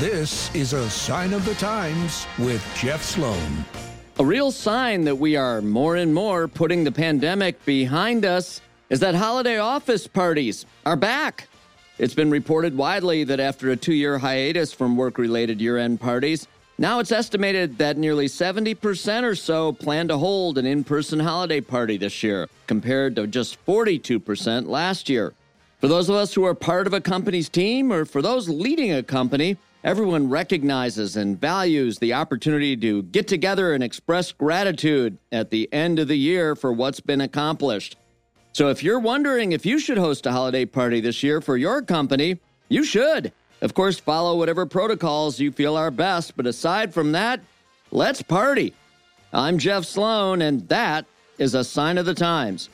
This is a sign of the times with Jeff Sloan. A real sign that we are more and more putting the pandemic behind us is that holiday office parties are back. It's been reported widely that after a two year hiatus from work related year end parties, now it's estimated that nearly 70% or so plan to hold an in person holiday party this year, compared to just 42% last year. For those of us who are part of a company's team or for those leading a company, everyone recognizes and values the opportunity to get together and express gratitude at the end of the year for what's been accomplished. So if you're wondering if you should host a holiday party this year for your company, you should. Of course, follow whatever protocols you feel are best, but aside from that, let's party. I'm Jeff Sloan, and that is a sign of the times.